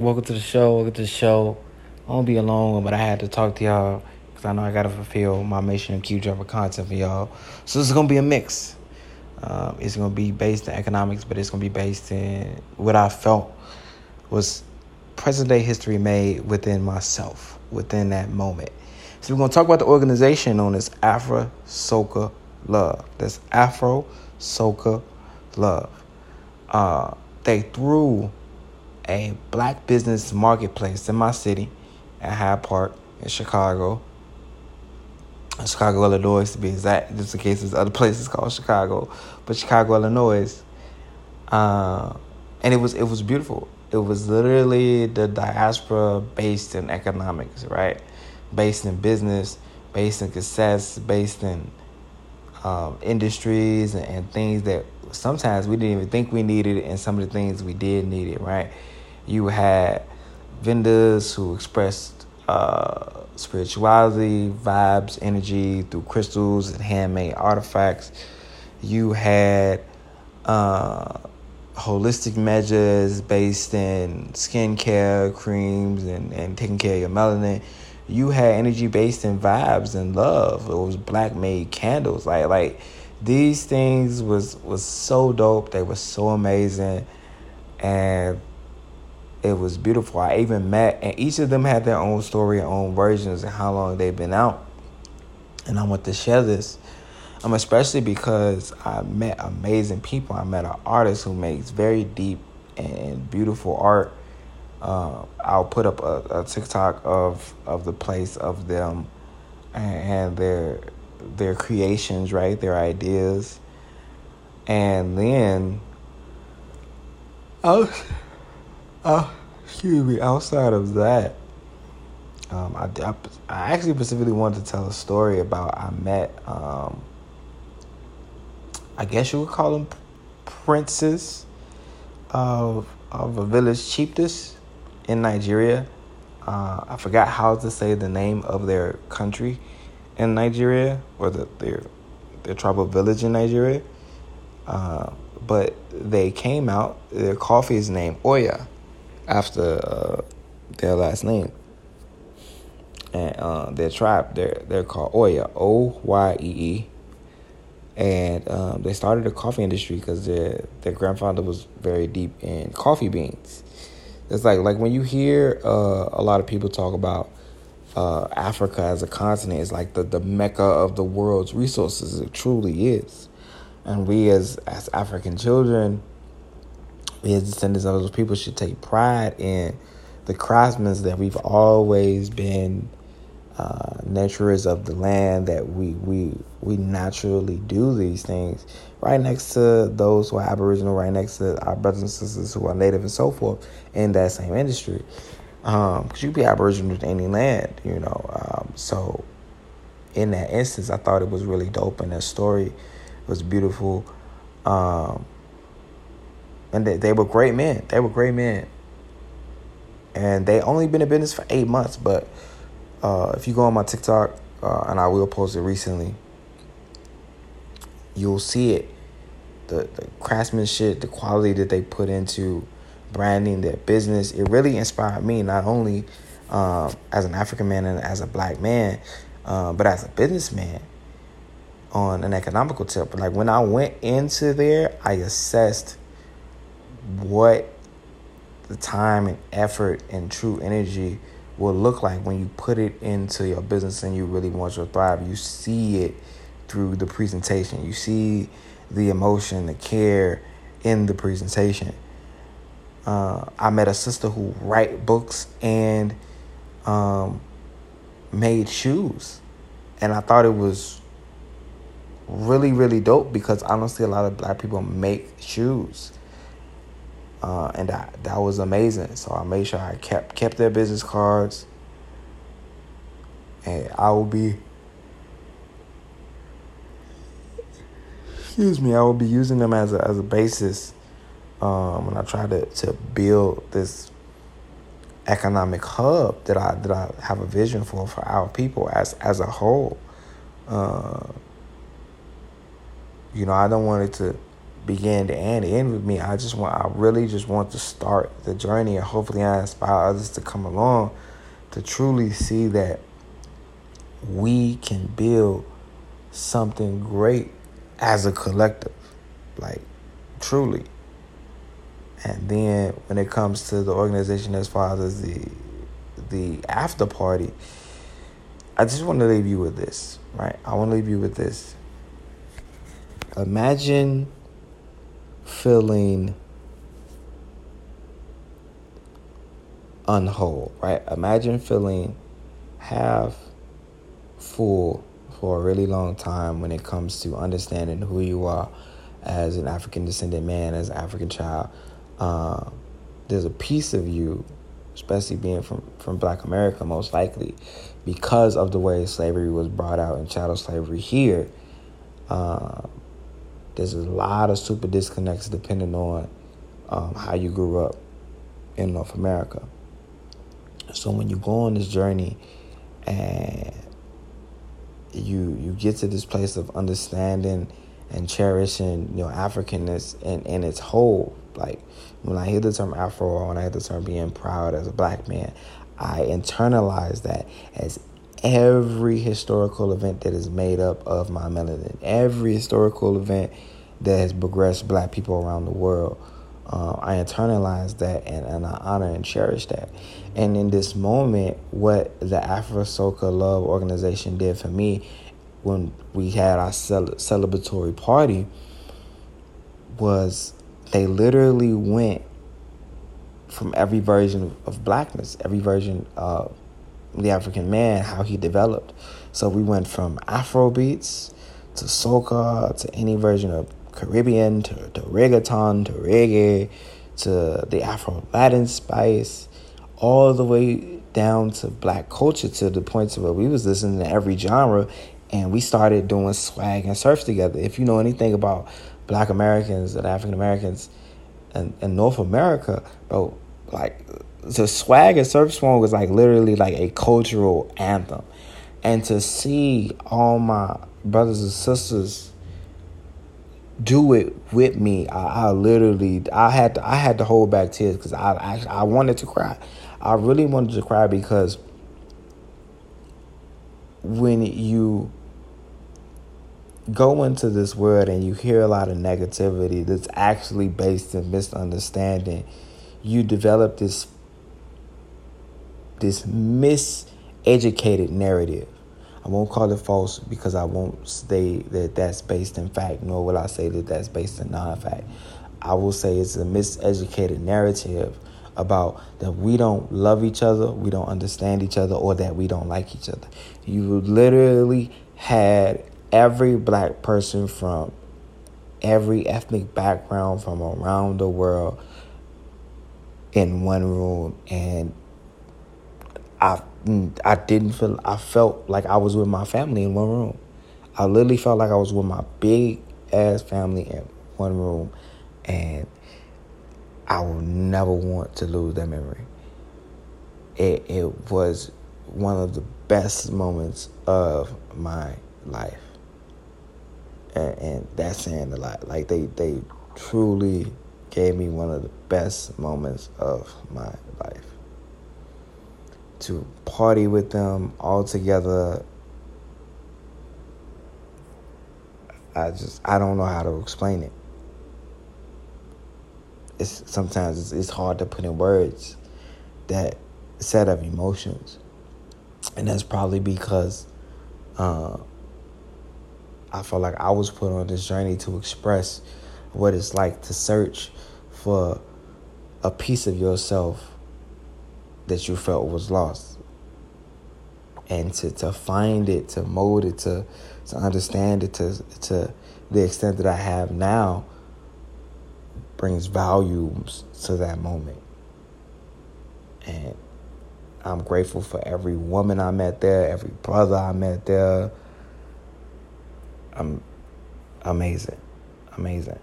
welcome to the show. Welcome to the show. I won't be alone, but I had to talk to y'all because I know I got to fulfill my mission of keep dropping content for y'all. So this is to be a mix. Um, it's to be based in economics, but it's to be based in what I felt was present day history made within myself, within that moment. So we're to talk about the organization known as Afro Soca Love. That's Afro Soca Love. Uh, they threw a black business marketplace in my city at Hyde Park in Chicago. Chicago, Illinois, to be exact, just in case there's other places called Chicago, but Chicago, Illinois. Uh, and it was it was beautiful. It was literally the diaspora based in economics, right? Based in business, based in success, based in um, industries and, and things that sometimes we didn't even think we needed, and some of the things we did need it, right? You had vendors who expressed uh, spirituality, vibes, energy through crystals and handmade artifacts. You had uh, holistic measures based in skincare, creams, and, and taking care of your melanin. You had energy based in vibes and love. It was black made candles. Like like these things was was so dope. They were so amazing. And it was beautiful. I even met, and each of them had their own story, own versions, and how long they've been out. And I want to share this, um, especially because I met amazing people. I met an artist who makes very deep and beautiful art. Uh, I'll put up a, a, TikTok of of the place of them and their their creations, right? Their ideas, and then. Oh. Uh, excuse me. Outside of that, um, I, I, I, actually specifically wanted to tell a story about I met, um, I guess you would call them princes of of a village chiefess in Nigeria. Uh, I forgot how to say the name of their country in Nigeria or the, their their tribal village in Nigeria. Uh, but they came out. Their coffee is named Oya after uh, their last name. And uh, their tribe, they're they're called Oya, O Y E E, and um, they started the coffee industry because their their grandfather was very deep in coffee beans. It's like like when you hear uh, a lot of people talk about uh, Africa as a continent, it's like the the mecca of the world's resources. It truly is, and we as as African children as descendants of those people should take pride in. The craftsmen that we've always been uh, nurturers of the land that we we we naturally do these things. Right next to those who are aboriginal right next to our brothers and sisters who are native and so forth in that same industry. Because um, you be aboriginal to any land you know um, so in that instance i thought it was really dope and that story was beautiful. Um, and they, they were great men. They were great men, and they only been in business for eight months. But uh, if you go on my TikTok, uh, and I will post it recently, you'll see it. The, the craftsmanship, the quality that they put into branding their business, it really inspired me not only um, as an African man and as a black man, uh, but as a businessman on an economical tip. Like when I went into there, I assessed what the time and effort and true energy will look like when you put it into your business and you really want to thrive. You see it through the presentation. You see the emotion, the care in the presentation. Uh, I met a sister who write books and um, made shoes, and I thought it was really really dope because I don't see a lot of black people make shoes. Uh, and that that was amazing. So I made sure I kept kept their business cards, and I will be. Excuse me. I will be using them as a as a basis um, when I try to to build this economic hub that I that I have a vision for for our people as as a whole. Uh, you know, I don't want it to begin to end. end with me. I just want, I really just want to start the journey, and hopefully, I inspire others to come along to truly see that we can build something great as a collective, like truly. And then when it comes to the organization as far as the the after party, I just want to leave you with this, right? I want to leave you with this. Imagine feeling unwhole, right? Imagine feeling half full for a really long time when it comes to understanding who you are as an African descendant man, as an African child. Uh, there's a piece of you, especially being from, from black America, most likely, because of the way slavery was brought out and chattel slavery here. Uh, there's a lot of super disconnects depending on um, how you grew up in North America. So when you go on this journey and you you get to this place of understanding and cherishing your Africanness in, in its whole, like when I hear the term Afro when I hear the term being proud as a black man, I internalize that as every historical event that is made up of my melanin, every historical event that has progressed black people around the world. Uh, I internalize that and, and I honor and cherish that. And in this moment, what the Afro Soca Love organization did for me when we had our cel- celebratory party was they literally went from every version of blackness, every version of the African man, how he developed. So we went from Afro beats to soca to any version of Caribbean to, to reggaeton to reggae to the Afro Latin spice, all the way down to black culture to the point to where we was listening to every genre and we started doing swag and surf together. If you know anything about black Americans and African Americans and, and North America, bro, like the swag and surf song was like literally like a cultural anthem. And to see all my brothers and sisters do it with me, I, I literally I had to I had to hold back tears because I, I I wanted to cry. I really wanted to cry because when you go into this world and you hear a lot of negativity that's actually based in misunderstanding, you develop this this miseducated narrative I won't call it false because I won't say that that's based in fact, nor will I say that that's based in non fact. I will say it's a miseducated narrative about that we don't love each other, we don't understand each other, or that we don't like each other. You literally had every black person from every ethnic background from around the world in one room and I I didn't feel I felt like I was with my family in one room. I literally felt like I was with my big ass family in one room and I will never want to lose that memory. It it was one of the best moments of my life. And, and that's saying a lot. Like they they truly gave me one of the best moments of my life to party with them all together. I just I don't know how to explain it. It's sometimes it's, it's hard to put in words that set of emotions, and that's probably because uh, I felt like I was put on this journey to express what it's like to search for a piece of yourself that you felt was lost. And to, to find it, to mold it, to to understand it to to the extent that I have now brings volumes to that moment. And I'm grateful for every woman I met there, every brother I met there. I'm amazing. Amazing.